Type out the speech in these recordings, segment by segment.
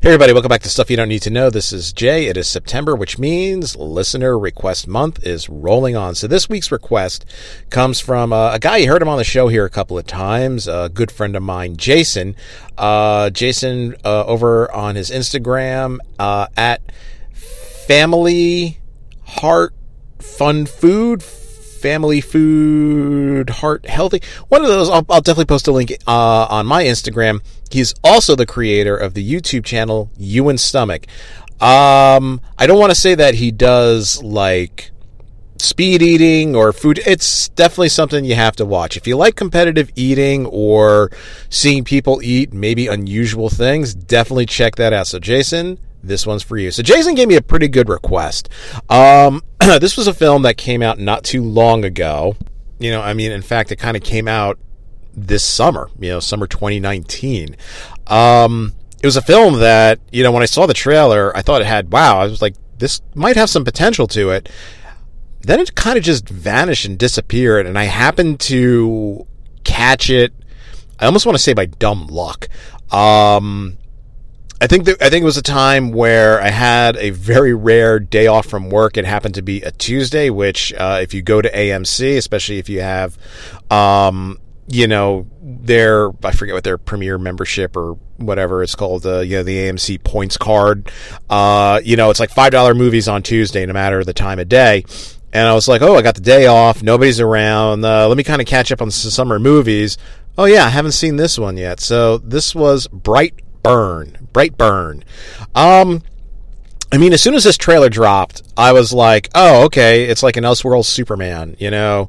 Hey, everybody, welcome back to Stuff You Don't Need to Know. This is Jay. It is September, which means listener request month is rolling on. So, this week's request comes from uh, a guy, you heard him on the show here a couple of times, a good friend of mine, Jason. Uh, Jason, uh, over on his Instagram uh, at Family Heart Fun Food family food, heart healthy. One of those, I'll, I'll definitely post a link uh, on my Instagram. He's also the creator of the YouTube channel Ewens Stomach. Um, I don't want to say that he does like speed eating or food. It's definitely something you have to watch. If you like competitive eating or seeing people eat maybe unusual things, definitely check that out. So, Jason, this one's for you. So Jason gave me a pretty good request. Um, this was a film that came out not too long ago. You know, I mean, in fact, it kind of came out this summer, you know, summer 2019. Um, it was a film that, you know, when I saw the trailer, I thought it had, wow, I was like, this might have some potential to it. Then it kind of just vanished and disappeared, and I happened to catch it. I almost want to say by dumb luck. Um, I think that, I think it was a time where I had a very rare day off from work. It happened to be a Tuesday, which uh, if you go to AMC, especially if you have, um, you know, their I forget what their premier membership or whatever it's called, uh, you know, the AMC points card. Uh, you know, it's like five dollar movies on Tuesday, no matter the time of day. And I was like, oh, I got the day off. Nobody's around. Uh, let me kind of catch up on some summer movies. Oh yeah, I haven't seen this one yet. So this was Bright Burn. Brightburn. Um, I mean, as soon as this trailer dropped, I was like, oh, okay, it's like an Elseworld Superman, you know?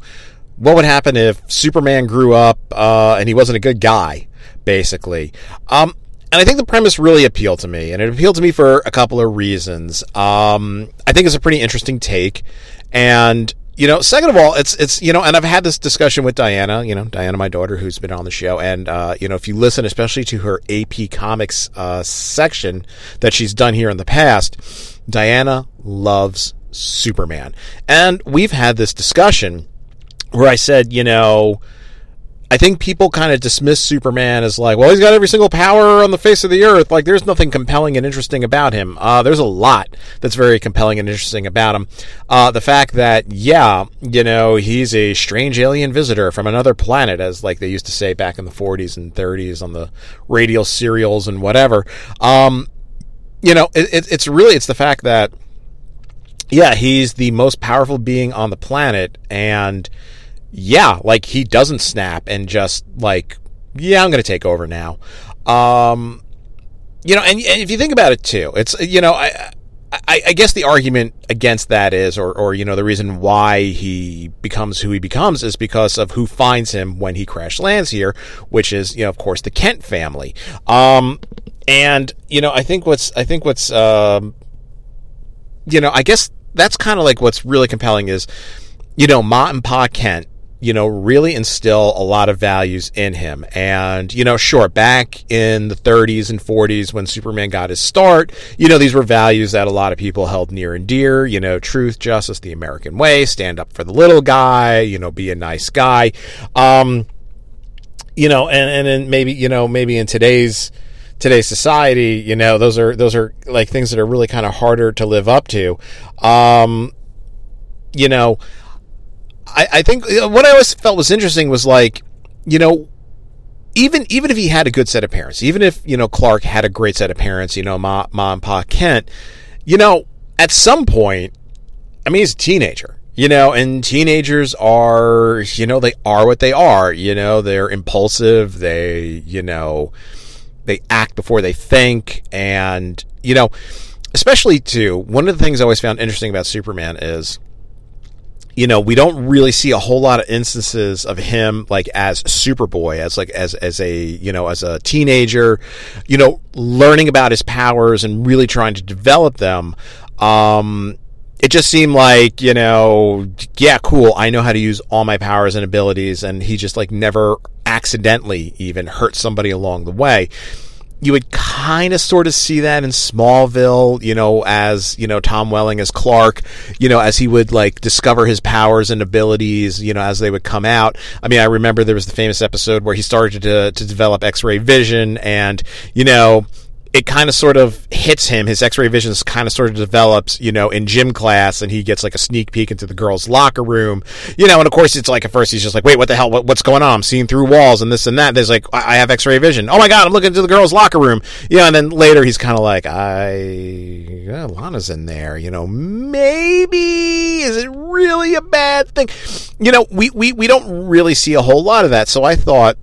What would happen if Superman grew up uh, and he wasn't a good guy, basically? Um, and I think the premise really appealed to me, and it appealed to me for a couple of reasons. Um, I think it's a pretty interesting take, and you know, second of all, it's it's you know, and I've had this discussion with Diana, you know, Diana, my daughter, who's been on the show, and uh, you know, if you listen, especially to her AP Comics uh, section that she's done here in the past, Diana loves Superman, and we've had this discussion where I said, you know I think people kind of dismiss Superman as like, well, he's got every single power on the face of the earth. Like, there's nothing compelling and interesting about him. Uh, there's a lot that's very compelling and interesting about him. Uh, the fact that, yeah, you know, he's a strange alien visitor from another planet, as like they used to say back in the 40s and 30s on the radio serials and whatever. Um, you know, it, it's really it's the fact that, yeah, he's the most powerful being on the planet, and yeah, like he doesn't snap and just like, yeah, I'm going to take over now. Um, you know, and, and if you think about it too, it's you know, I, I, I, guess the argument against that is, or, or you know, the reason why he becomes who he becomes is because of who finds him when he crash lands here, which is, you know, of course, the Kent family. Um, and you know, I think what's, I think what's, um, you know, I guess that's kind of like what's really compelling is, you know, Ma and Pa Kent you know, really instill a lot of values in him. And, you know, sure, back in the 30s and 40s when Superman got his start, you know, these were values that a lot of people held near and dear, you know, truth, justice, the American way, stand up for the little guy, you know, be a nice guy. Um, you know, and, and then maybe, you know, maybe in today's, today's society, you know, those are, those are like things that are really kind of harder to live up to. Um, you know, I, I think what I always felt was interesting was like, you know, even even if he had a good set of parents, even if you know Clark had a great set of parents, you know, Ma, Ma and Pa Kent, you know, at some point, I mean, he's a teenager, you know, and teenagers are, you know, they are what they are, you know, they're impulsive, they, you know, they act before they think, and you know, especially too, one of the things I always found interesting about Superman is you know, we don't really see a whole lot of instances of him like as Superboy, as like as as a you know as a teenager, you know, learning about his powers and really trying to develop them. Um, it just seemed like you know, yeah, cool. I know how to use all my powers and abilities, and he just like never accidentally even hurt somebody along the way you would kind of sort of see that in Smallville, you know, as, you know, Tom Welling as Clark, you know, as he would like discover his powers and abilities, you know, as they would come out. I mean, I remember there was the famous episode where he started to, to develop X-ray vision and, you know, it kind of sort of hits him. His X-ray vision kind of sort of develops, you know, in gym class, and he gets like a sneak peek into the girls' locker room, you know. And of course, it's like at first he's just like, "Wait, what the hell? What, what's going on? I'm seeing through walls and this and that." There's like, "I have X-ray vision." Oh my god, I'm looking into the girls' locker room, yeah. And then later he's kind of like, "I, yeah, Lana's in there, you know. Maybe is it really a bad thing?" You know, we we we don't really see a whole lot of that. So I thought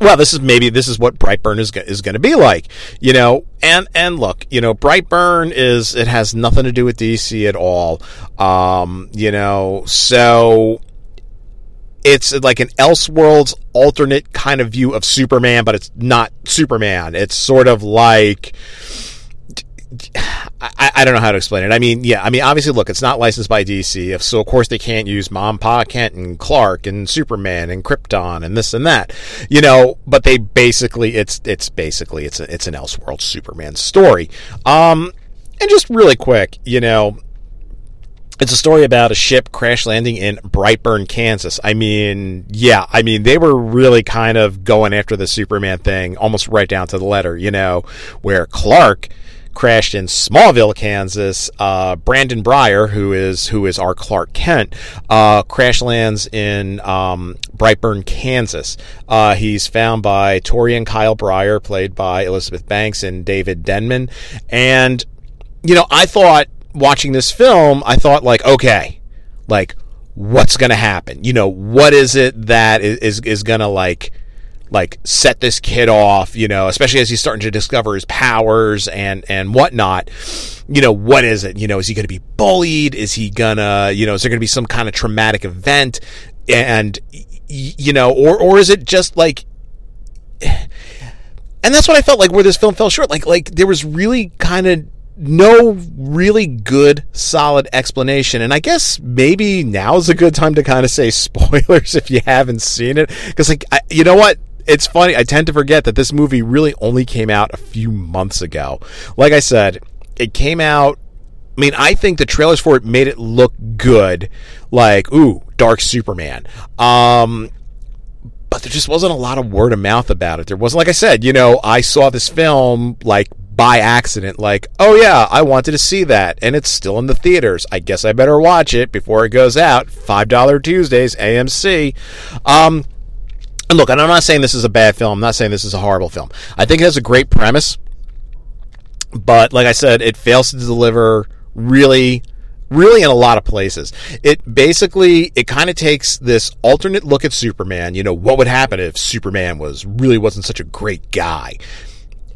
well, this is maybe this is what Brightburn is is going to be like, you know. And and look, you know, Brightburn is it has nothing to do with DC at all, um, you know. So it's like an Elseworlds alternate kind of view of Superman, but it's not Superman. It's sort of like I, I, don't know how to explain it. I mean, yeah, I mean, obviously, look, it's not licensed by DC, so of course they can't use Mom, Pa, Kent, and Clark, and Superman, and Krypton, and this and that, you know. But they basically, it's it's basically it's a, it's an Elseworld Superman story. Um, and just really quick, you know, it's a story about a ship crash landing in Brightburn, Kansas. I mean, yeah, I mean, they were really kind of going after the Superman thing almost right down to the letter, you know, where Clark crashed in Smallville, Kansas. Uh, Brandon Breyer, who is who is our Clark Kent, uh, crash lands in um, Brightburn, Kansas. Uh, he's found by Tori and Kyle Breyer, played by Elizabeth Banks and David Denman. And you know, I thought watching this film, I thought like, okay, like what's going to happen? You know, what is it that is is, is going to like like set this kid off, you know, especially as he's starting to discover his powers and and whatnot. You know, what is it? You know, is he going to be bullied? Is he gonna, you know, is there going to be some kind of traumatic event? And you know, or or is it just like and that's what I felt like where this film fell short. Like like there was really kind of no really good solid explanation and i guess maybe now's a good time to kind of say spoilers if you haven't seen it because like I, you know what it's funny. I tend to forget that this movie really only came out a few months ago. Like I said, it came out. I mean, I think the trailers for it made it look good. Like, ooh, Dark Superman. Um, but there just wasn't a lot of word of mouth about it. There wasn't, like I said, you know, I saw this film like by accident, like, oh yeah, I wanted to see that, and it's still in the theaters. I guess I better watch it before it goes out. Five dollar Tuesdays, AMC. Um, and look, and I'm not saying this is a bad film. I'm not saying this is a horrible film. I think it has a great premise, but like I said, it fails to deliver really really in a lot of places. It basically it kind of takes this alternate look at Superman, you know, what would happen if Superman was really wasn't such a great guy.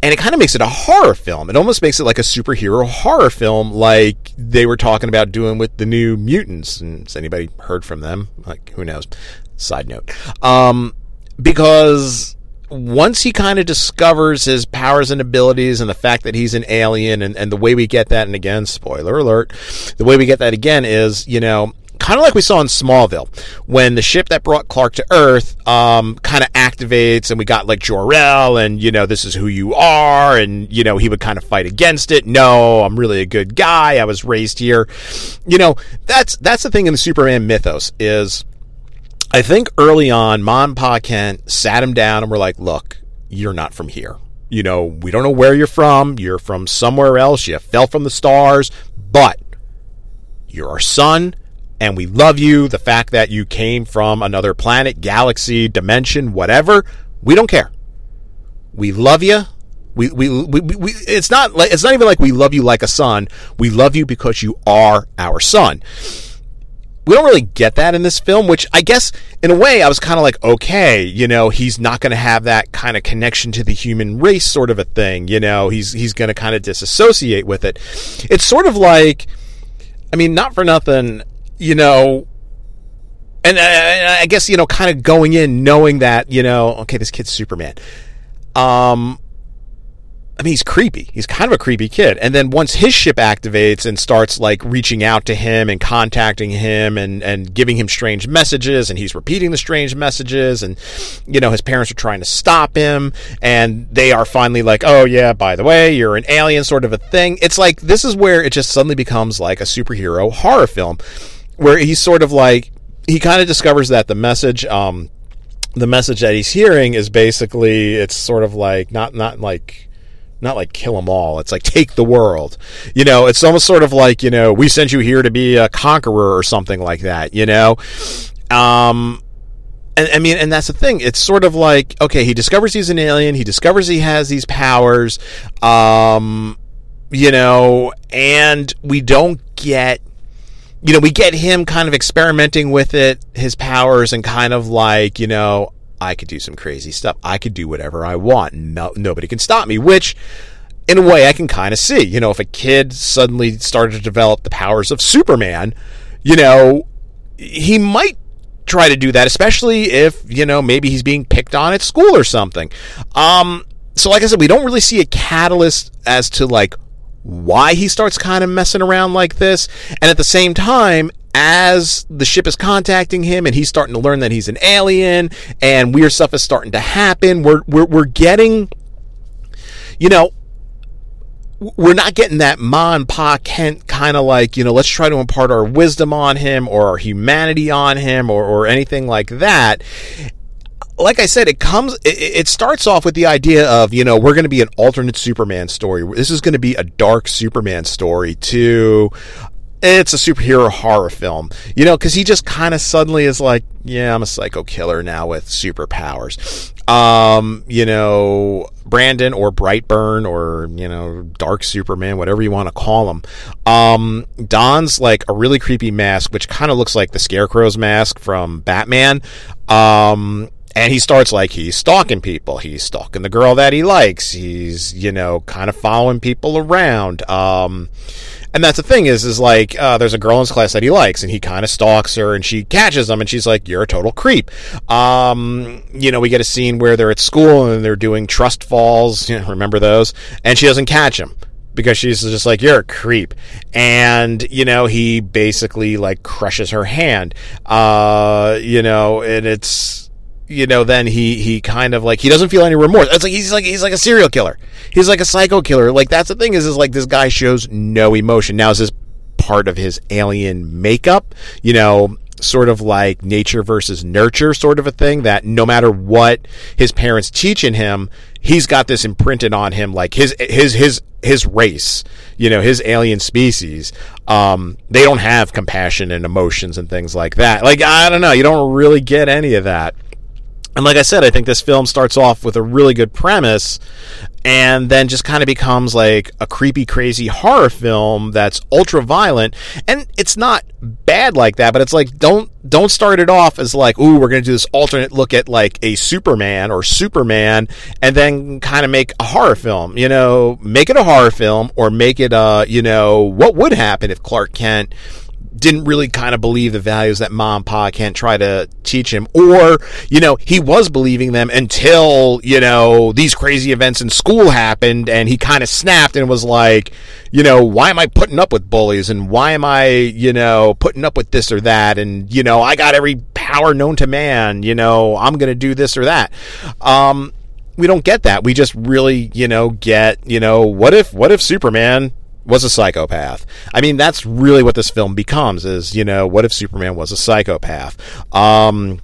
And it kind of makes it a horror film. It almost makes it like a superhero horror film like they were talking about doing with the new mutants. And has anybody heard from them? Like who knows? Side note. Um because once he kind of discovers his powers and abilities and the fact that he's an alien and, and the way we get that and again spoiler alert the way we get that again is you know kind of like we saw in Smallville, when the ship that brought Clark to Earth um, kind of activates, and we got like Jor-El, and you know this is who you are, and you know he would kind of fight against it. No, I'm really a good guy. I was raised here. You know that's that's the thing in the Superman mythos is I think early on, Mom Pa Kent sat him down and were like, look, you're not from here. You know, we don't know where you're from. You're from somewhere else. You fell from the stars, but you're our son and we love you. The fact that you came from another planet, galaxy, dimension, whatever, we don't care. We love you. We, we, we, we, it's not like, it's not even like we love you like a son. We love you because you are our son we don't really get that in this film, which I guess in a way I was kind of like, okay, you know, he's not going to have that kind of connection to the human race sort of a thing. You know, he's he's going to kind of disassociate with it. It's sort of like, I mean, not for nothing, you know. And I, I guess you know, kind of going in knowing that you know, okay, this kid's Superman. Um, I mean, he's creepy. He's kind of a creepy kid. And then once his ship activates and starts like reaching out to him and contacting him and, and giving him strange messages, and he's repeating the strange messages, and you know, his parents are trying to stop him, and they are finally like, oh, yeah, by the way, you're an alien, sort of a thing. It's like this is where it just suddenly becomes like a superhero horror film where he's sort of like, he kind of discovers that the message, um, the message that he's hearing is basically, it's sort of like, not, not like, not like kill them all. It's like take the world. You know, it's almost sort of like, you know, we sent you here to be a conqueror or something like that, you know? Um, and I mean, and that's the thing. It's sort of like, okay, he discovers he's an alien. He discovers he has these powers. Um, you know, and we don't get, you know, we get him kind of experimenting with it, his powers, and kind of like, you know, I could do some crazy stuff. I could do whatever I want. No, nobody can stop me, which in a way I can kind of see. You know, if a kid suddenly started to develop the powers of Superman, you know, he might try to do that, especially if, you know, maybe he's being picked on at school or something. Um, so like I said, we don't really see a catalyst as to like why he starts kind of messing around like this. And at the same time, as the ship is contacting him and he's starting to learn that he's an alien and weird stuff is starting to happen, we're, we're, we're getting, you know, we're not getting that Ma and Pa Kent kind of like, you know, let's try to impart our wisdom on him or our humanity on him or, or anything like that. Like I said, it comes, it, starts off with the idea of, you know, we're going to be an alternate Superman story. This is going to be a dark Superman story to, it's a superhero horror film, you know, because he just kind of suddenly is like, yeah, I'm a psycho killer now with superpowers. Um, you know, Brandon or Brightburn or, you know, Dark Superman, whatever you want to call him, um, dons like a really creepy mask, which kind of looks like the Scarecrow's mask from Batman. Um, and he starts like he's stalking people. He's stalking the girl that he likes. He's, you know, kind of following people around. Um, and that's the thing is, is like, uh, there's a girl in his class that he likes, and he kind of stalks her, and she catches him, and she's like, "You're a total creep." Um, you know, we get a scene where they're at school and they're doing trust falls. You know, remember those? And she doesn't catch him because she's just like you're a creep and you know he basically like crushes her hand uh you know and it's you know, then he he kind of like he doesn't feel any remorse. It's like he's like he's like a serial killer. He's like a psycho killer. Like that's the thing is is like this guy shows no emotion. Now is this part of his alien makeup? You know, sort of like nature versus nurture sort of a thing that no matter what his parents teaching him, he's got this imprinted on him like his his his his race, you know, his alien species. Um, they don't have compassion and emotions and things like that. Like I don't know, you don't really get any of that. And like I said, I think this film starts off with a really good premise and then just kind of becomes like a creepy, crazy horror film that's ultra violent. And it's not bad like that, but it's like don't don't start it off as like, ooh, we're gonna do this alternate look at like a Superman or Superman and then kind of make a horror film. You know, make it a horror film or make it a, you know, what would happen if Clark Kent didn't really kind of believe the values that mom and Pa Kent try to teach him. Or, you know, he was believing them until, you know, these crazy events in school happened and he kind of snapped and was like, you know, why am I putting up with bullies and why am I, you know, putting up with this or that? And, you know, I got every power known to man, you know, I'm going to do this or that. Um, we don't get that. We just really, you know, get, you know, what if, what if Superman was a psychopath. I mean, that's really what this film becomes is, you know, what if Superman was a psychopath? Um,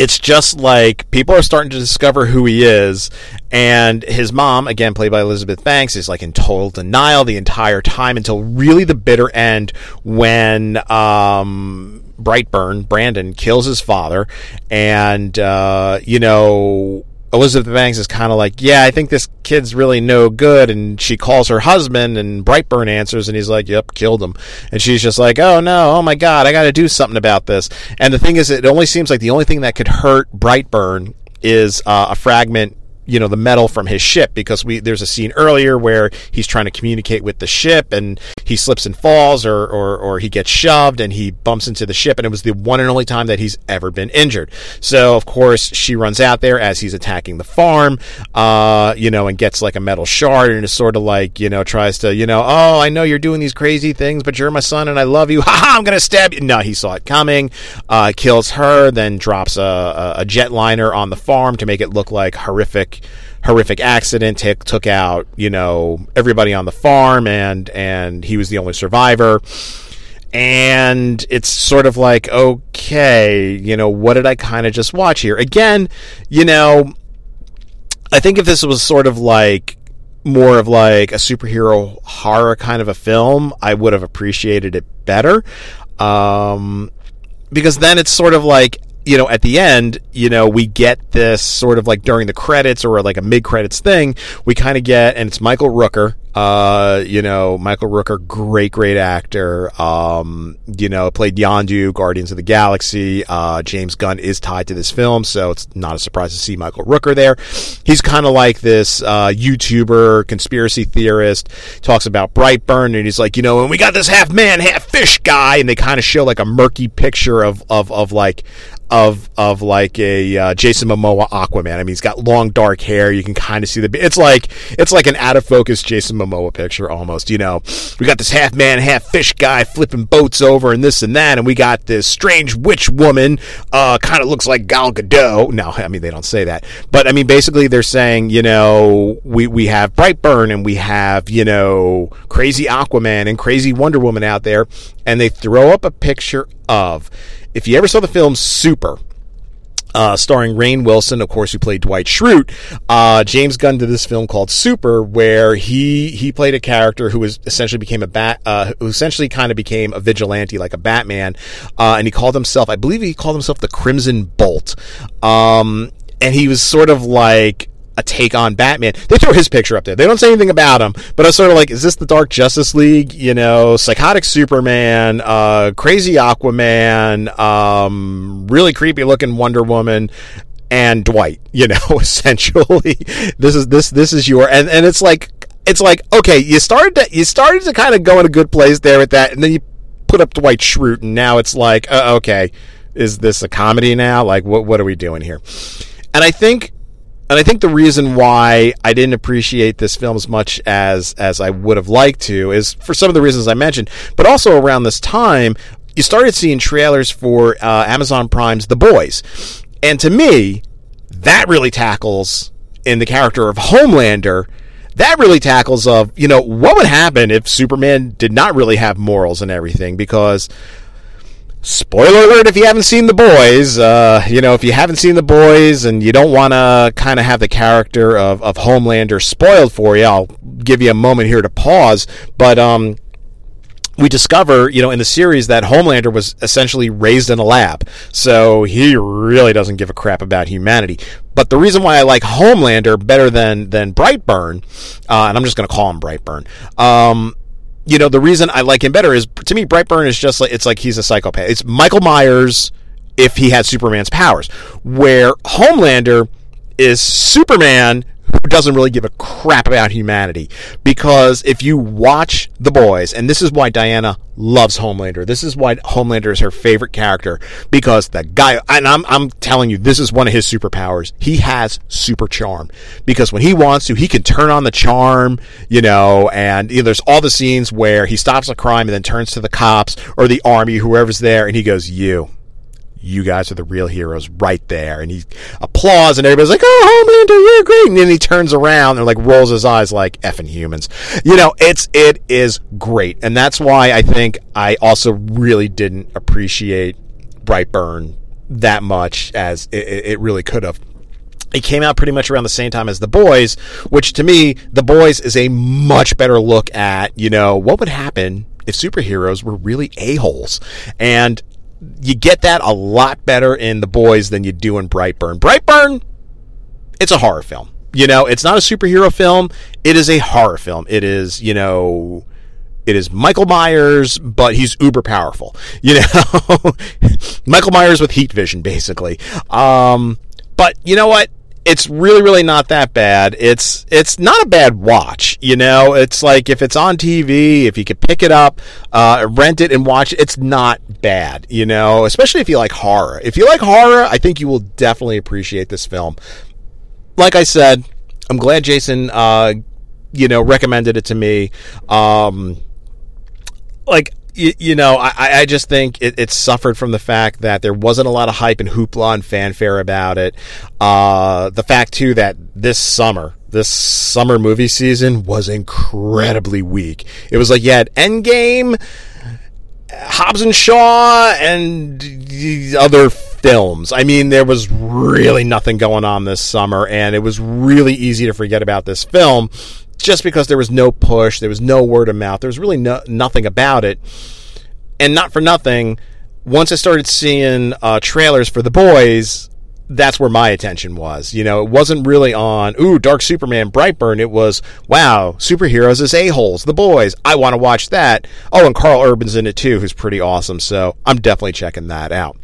it's just like people are starting to discover who he is, and his mom, again played by Elizabeth Banks, is like in total denial the entire time until really the bitter end when um, Brightburn Brandon kills his father, and uh, you know Elizabeth Banks is kind of like, yeah, I think this kid's really no good. And she calls her husband, and Brightburn answers, and he's like, yep, killed him. And she's just like, oh no, oh my god, I got to do something about this. And the thing is, it only seems like the only thing that could hurt Brightburn is uh, a fragment you know the metal from his ship because we there's a scene earlier where he's trying to communicate with the ship and he slips and falls or, or or he gets shoved and he bumps into the ship and it was the one and only time that he's ever been injured. So of course she runs out there as he's attacking the farm, uh, you know, and gets like a metal shard and is sort of like you know tries to you know oh I know you're doing these crazy things but you're my son and I love you. Ha I'm gonna stab you. No, he saw it coming. Uh, kills her, then drops a, a jetliner on the farm to make it look like horrific horrific accident t- took out you know everybody on the farm and and he was the only survivor and it's sort of like okay you know what did i kind of just watch here again you know i think if this was sort of like more of like a superhero horror kind of a film, I would have appreciated it better. Um, because then it's sort of like you know, at the end, you know, we get this sort of like during the credits or like a mid credits thing, we kind of get, and it's Michael Rooker, uh, you know, Michael Rooker, great, great actor. Um, you know, played Yondu, Guardians of the Galaxy. Uh, James Gunn is tied to this film, so it's not a surprise to see Michael Rooker there. He's kind of like this, uh, YouTuber, conspiracy theorist, talks about Brightburn, and he's like, you know, and we got this half man, half fish guy, and they kind of show like a murky picture of, of, of like, of of like a uh, Jason Momoa Aquaman. I mean, he's got long dark hair. You can kind of see the. It's like it's like an out of focus Jason Momoa picture almost. You know, we got this half man, half fish guy flipping boats over and this and that, and we got this strange witch woman. Uh, kind of looks like Gal Gadot. No, I mean they don't say that, but I mean basically they're saying you know we we have Brightburn and we have you know crazy Aquaman and crazy Wonder Woman out there, and they throw up a picture of if you ever saw the film Super, uh, starring Rainn Wilson, of course, who played Dwight Schrute. Uh, James Gunn did this film called Super, where he he played a character who was essentially became a bat, uh, who essentially kind of became a vigilante, like a Batman, uh, and he called himself, I believe, he called himself the Crimson Bolt. Um, and he was sort of like a take on Batman. They throw his picture up there. They don't say anything about him, but I was sort of like, is this the Dark Justice League? You know, psychotic Superman, uh, crazy Aquaman, um, really creepy looking Wonder Woman, and Dwight. You know, essentially, this is this this is your and and it's like it's like okay, you started to you started to kind of go in a good place there with that, and then you put up Dwight Schrute, and now it's like uh, okay, is this a comedy now? Like what what are we doing here? And I think and I think the reason why I didn't appreciate this film as much as as I would have liked to is for some of the reasons I mentioned, but also around this time you started seeing trailers for uh, Amazon Prime's The Boys, and to me, that really tackles in the character of Homelander. That really tackles of you know what would happen if Superman did not really have morals and everything because spoiler alert if you haven't seen the boys uh, you know if you haven't seen the boys and you don't want to kind of have the character of, of homelander spoiled for you i'll give you a moment here to pause but um, we discover, you know, in the series that Homelander was essentially raised in a lab. So he really doesn't give a crap about humanity. But the reason why I like Homelander better than than Brightburn, uh, and I'm just going to call him Brightburn, um, you know, the reason I like him better is to me, Brightburn is just like it's like he's a psychopath. It's Michael Myers if he had Superman's powers, where Homelander is Superman who doesn't really give a crap about humanity. Because if you watch The Boys, and this is why Diana loves Homelander, this is why Homelander is her favorite character, because the guy, and I'm, I'm telling you, this is one of his superpowers. He has super charm. Because when he wants to, he can turn on the charm, you know, and you know, there's all the scenes where he stops a crime and then turns to the cops or the army, whoever's there, and he goes, You you guys are the real heroes right there. And he applauds and everybody's like, oh, Homelander, you're great. And then he turns around and like rolls his eyes like effing humans. You know, it's, it is great. And that's why I think I also really didn't appreciate Brightburn that much as it, it really could have. It came out pretty much around the same time as The Boys, which to me, The Boys is a much better look at, you know, what would happen if superheroes were really a-holes. And you get that a lot better in The Boys than you do in Brightburn. Brightburn, it's a horror film. You know, it's not a superhero film. It is a horror film. It is, you know, it is Michael Myers, but he's uber powerful. You know, Michael Myers with heat vision, basically. Um, but you know what? It's really really not that bad. It's it's not a bad watch you know? It's like if it's on tv if you could pick it up uh, rent it and watch it it's not bad you know? Especially if you like horror. If you like horror i think you will definitely appreciate this film. Like i said i'm glad jason uh, you know recommended it to me. Um, like you, you know, I, I just think it, it, suffered from the fact that there wasn't a lot of hype and hoopla and fanfare about it. Uh, the fact, too, that this summer, this summer movie season was incredibly weak. It was like you had Endgame, Hobbs and Shaw, and other films. I mean, there was really nothing going on this summer, and it was really easy to forget about this film just because there was no push, there was no word of mouth, there was really no, nothing about it. And not for nothing, once I started seeing uh, trailers for the boys, that's where my attention was. You know, it wasn't really on, ooh, Dark Superman, Brightburn. It was, wow, superheroes as a-holes, the boys. I want to watch that. Oh, and Karl Urban's in it too, who's pretty awesome. So I'm definitely checking that out.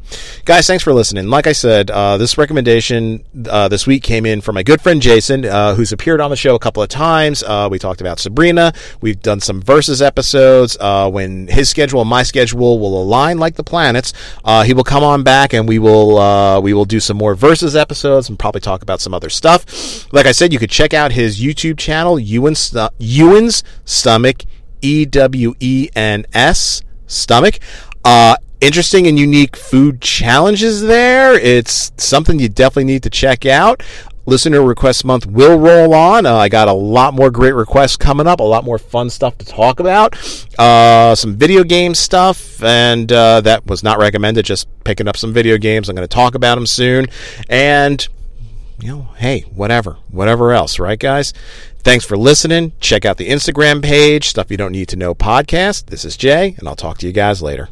Guys, thanks for listening. Like I said, uh, this recommendation uh, this week came in from my good friend Jason, uh, who's appeared on the show a couple of times. Uh, we talked about Sabrina. We've done some versus episodes. Uh, when his schedule and my schedule will align like the planets, uh, he will come on back and we will we will do some more versus episodes and probably talk about some other stuff. Like I said, you could check out his YouTube channel, Ewens, Ewens Stomach, E W E N S Stomach. Uh, interesting and unique food challenges there. It's something you definitely need to check out. Listener Request Month will roll on. Uh, I got a lot more great requests coming up, a lot more fun stuff to talk about, uh, some video game stuff, and uh, that was not recommended, just picking up some video games. I'm going to talk about them soon. And, you know, hey, whatever, whatever else, right, guys? Thanks for listening. Check out the Instagram page, Stuff You Don't Need to Know podcast. This is Jay, and I'll talk to you guys later.